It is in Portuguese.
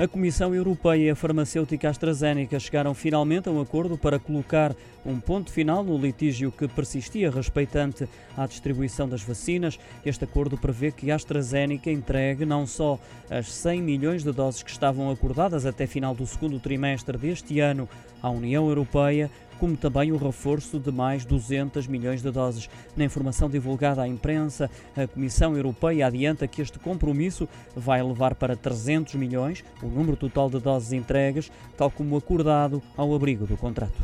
A Comissão Europeia e a farmacêutica AstraZeneca chegaram finalmente a um acordo para colocar um ponto final no litígio que persistia respeitante à distribuição das vacinas. Este acordo prevê que a AstraZeneca entregue não só as 100 milhões de doses que estavam acordadas até final do segundo trimestre deste ano à União Europeia, como também o reforço de mais 200 milhões de doses. Na informação divulgada à imprensa, a Comissão Europeia adianta que este compromisso vai levar para 300 milhões o número total de doses entregues, tal como acordado ao abrigo do contrato.